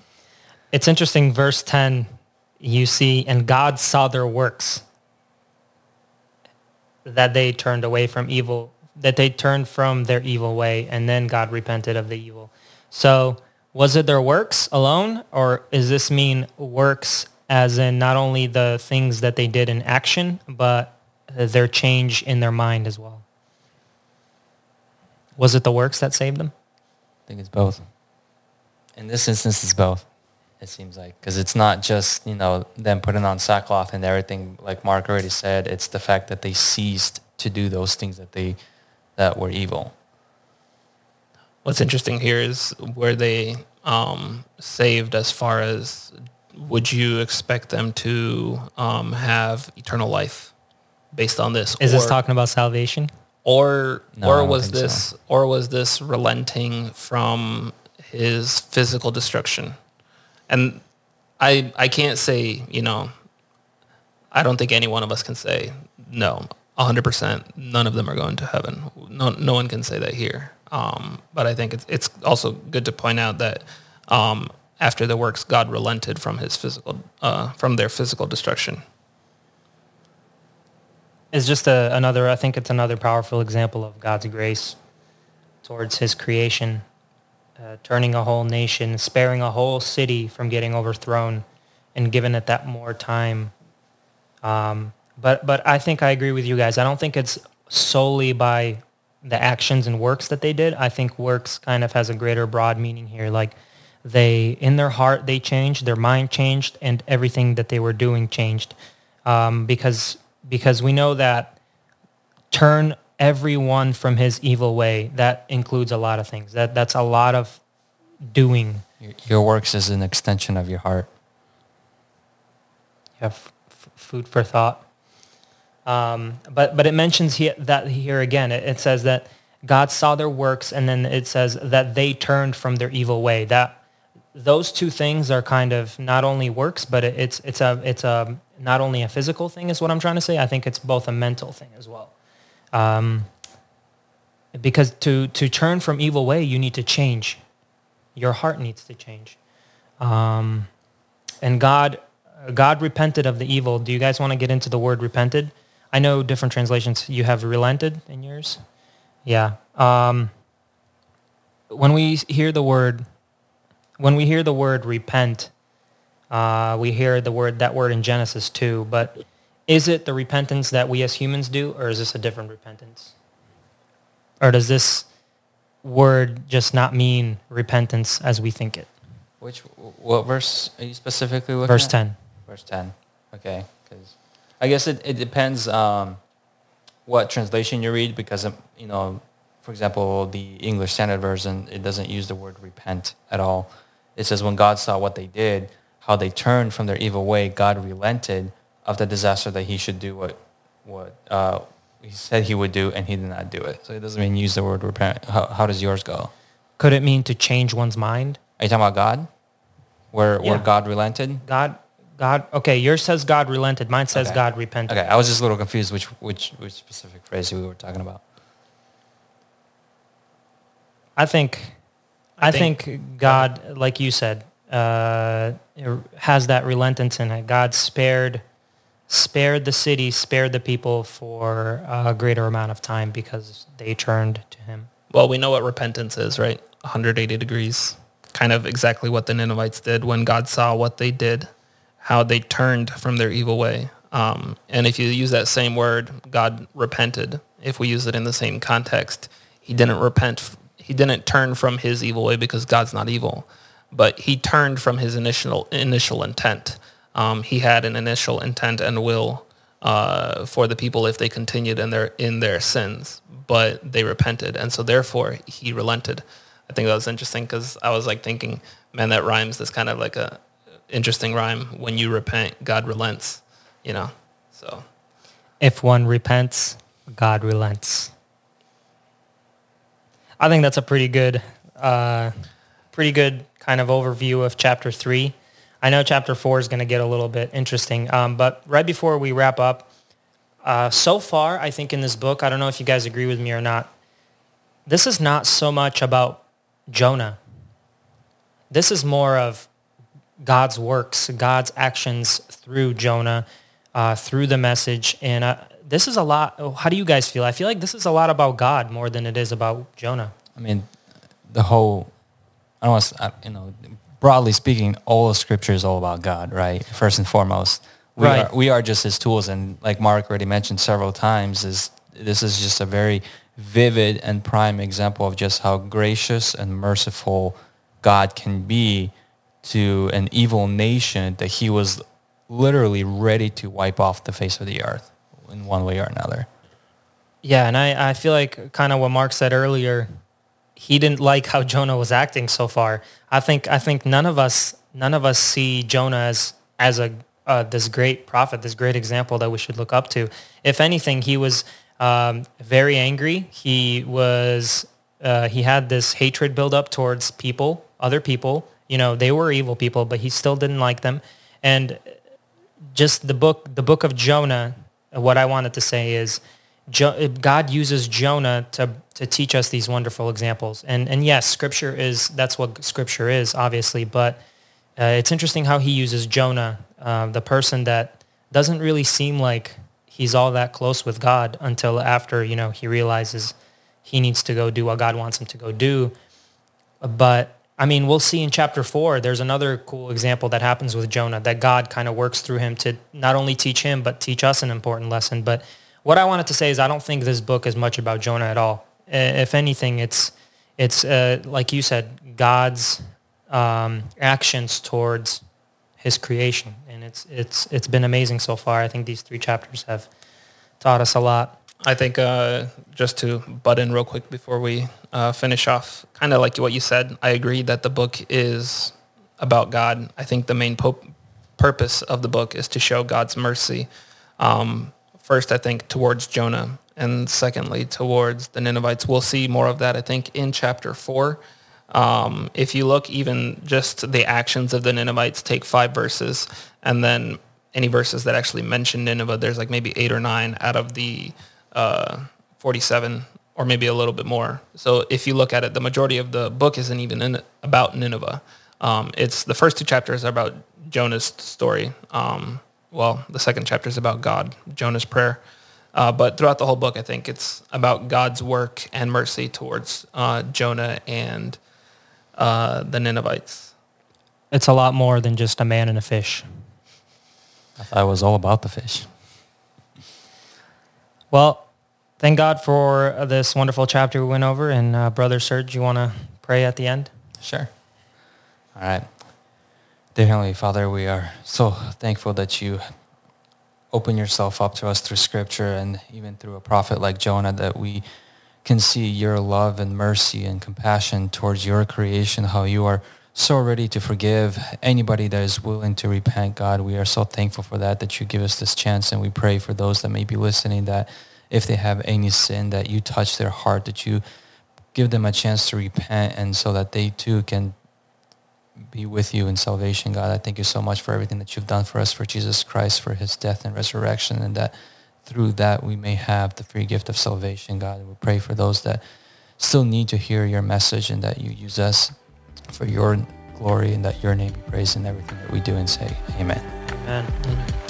Speaker 1: It's interesting, verse 10, you see, and God saw their works, that they turned away from evil, that they turned from their evil way, and then God repented of the evil. So was it their works alone, or does this mean works as in not only the things that they did in action, but their change in their mind as well? Was it the works that saved them?
Speaker 2: I think it's both. In this instance, it's both. It seems like because it's not just you know them putting on sackcloth and everything. Like Mark already said, it's the fact that they ceased to do those things that they that were evil.
Speaker 3: what's interesting here is where they um, saved as far as would you expect them to um, have eternal life based on this?
Speaker 1: Is this talking about salvation?
Speaker 3: or
Speaker 2: No,
Speaker 3: or was this or was this relenting from his physical destruction? And i i can't say you know i don't think any one of us can say no 100% none of them are going to heaven. No, no one can say that here. Um, but i think it's, it's also good to point out that um, after the works god relented from his physical uh, from their physical destruction
Speaker 1: is just a, another, I think it's another powerful example of God's grace towards his creation, uh, turning a whole nation, sparing a whole city from getting overthrown and giving it that more time. Um, but, but I think I agree with you guys. I don't think it's solely by the actions and works that they did. I think works kind of has a greater broad meaning here. Like they, in their heart, they changed, their mind changed, and everything that they were doing changed. Um, because because we know that turn everyone from his evil way. That includes a lot of things. That that's a lot of doing.
Speaker 2: Your, your works is an extension of your heart.
Speaker 1: You have f- food for thought. Um, but but it mentions here that here again. It, it says that God saw their works, and then it says that they turned from their evil way. That those two things are kind of not only works, but it, it's it's a it's a not only a physical thing is what I'm trying to say. I think it's both a mental thing as well. Um, because to to turn from evil way, you need to change. Your heart needs to change. Um, and God God repented of the evil. Do you guys want to get into the word repented? I know different translations. You have relented in yours. Yeah. Um, when we hear the word, when we hear the word repent, uh, we hear the word that word in Genesis too. But is it the repentance that we as humans do, or is this a different repentance? Or does this word just not mean repentance as we think it?
Speaker 2: Which what verse are you specifically looking
Speaker 1: Verse
Speaker 2: at?
Speaker 1: 10.
Speaker 2: Verse 10. Okay. Because I guess it, it depends um, what translation you read because, um, you know, for example, the English Standard Version, it doesn't use the word repent at all. It says when God saw what they did, how they turned from their evil way, God relented of the disaster that he should do what, what uh, he said he would do and he did not do it. So it doesn't mean use the word repent. How, how does yours go?
Speaker 1: Could it mean to change one's mind?
Speaker 2: Are you talking about God? Where, where God relented?
Speaker 1: God, God, okay, yours says God relented. Mine says
Speaker 2: Okay.
Speaker 1: God repented.
Speaker 2: Okay, I was just a little confused which which which specific phrase we were talking about.
Speaker 1: I think, I,
Speaker 3: I
Speaker 1: think,
Speaker 3: think-
Speaker 1: God, like you said, uh, has that relentance in it. God spared spared the city, spared the people for a greater amount of time because they turned to him.
Speaker 3: Well, we know what repentance is, right? 180 degrees. Kind of exactly what the Ninevites did when God saw what they did, how they turned from their evil way. Um, and if you use that same word, God repented. If we use it in the same context, he didn't repent. He didn't turn from his evil way because God's not evil, but he turned from his initial initial intent. Um, he had an initial intent and will uh, for the people if they continued in their in their sins, but they repented, and so therefore he relented. I think that was interesting because I was like thinking, man, that rhymes. That's kind of like a interesting rhyme. When you repent, God relents. You know, so
Speaker 1: If one repents, God relents. I think that's a pretty good, uh, pretty good kind of overview of chapter three. I know chapter four is going to get a little bit interesting, um, but right before we wrap up, uh, so far, I think in this book, I don't know if you guys agree with me or not. This is not so much about Jonah. This is more of God's works, God's actions through Jonah, uh, through the message. And uh, this is a lot. How do you guys feel? I feel like this is a lot about God more than it is about Jonah.
Speaker 2: I mean, the whole, I don't want to, you know, broadly speaking, all of scripture is all about God, right? First and foremost. We,
Speaker 1: Right.
Speaker 2: are, we are just his tools. And like Mark already mentioned several times, is this is just a very vivid and prime example of just how gracious and merciful God can be to an evil nation that he was literally ready to wipe off the face of the earth in one way or another.
Speaker 1: Yeah, and I, I feel like kind of what Mark said earlier, he didn't like how Jonah was acting so far. I think I think none of us none of us see Jonah as as a uh, this great prophet, this great example that we should look up to. If anything, he was um, very angry. He was uh, he had this hatred build up towards people, other people. You know, they were evil people, but he still didn't like them. And just the book the book of Jonah, what I wanted to say is jo- God uses Jonah to to teach us these wonderful examples. And and yes, scripture is that's what scripture is, obviously, but uh, it's interesting how he uses Jonah, uh, the person that doesn't really seem like he's all that close with God until after, you know, he realizes he needs to go do what God wants him to go do. But I mean, we'll see in chapter four, there's another cool example that happens with Jonah that God kind of works through him to not only teach him, but teach us an important lesson. But what I wanted to say is I don't think this book is much about Jonah at all. If anything, it's, it's uh, like you said, God's um, actions towards his creation. And it's, it's, it's been amazing so far. I think these three chapters have taught us a lot.
Speaker 3: I think uh, just to butt in real quick before we uh, finish off, kind of like what you said, I agree that the book is about God. I think the main po- purpose of the book is to show God's mercy. Um, first, I think towards Jonah, and secondly towards the Ninevites. We'll see more of that, I think, in chapter four. Um, if you look, even just the actions of the Ninevites take five verses, and then any verses that actually mention Nineveh, there's like maybe eight or nine out of the uh, 47 or maybe a little bit more. So if you look at it, the majority of the book isn't even in, about Nineveh. Um, it's the first two chapters are about Jonah's story. Um, well, the second chapter is about God, Jonah's prayer. Uh, but throughout the whole book, I think it's about God's work and mercy towards uh, Jonah and uh, the Ninevites.
Speaker 1: It's a lot more than just a man and a fish.
Speaker 2: I thought it was all about the fish.
Speaker 1: Well, thank God for uh, this wonderful chapter we went over. And uh, Brother Serge, you want to pray at the end?
Speaker 2: Sure. All right. Dear Heavenly Father, we are so thankful that you open yourself up to us through scripture and even through a prophet like Jonah that we can see your love and mercy and compassion towards your creation, how you are so ready to forgive anybody that is willing to repent, God. We are so thankful for that, that you give us this chance. And we pray for those that may be listening that if they have any sin, that you touch their heart, that you give them a chance to repent and so that they too can be with you in salvation, God. I thank you so much for everything that you've done for us, for Jesus Christ, for his death and resurrection, and that through that we may have the free gift of salvation, God. And we pray for those that still need to hear your message and that you use us for your glory and that your name be praised in everything that we do and say. Amen.
Speaker 1: Amen.
Speaker 3: Amen.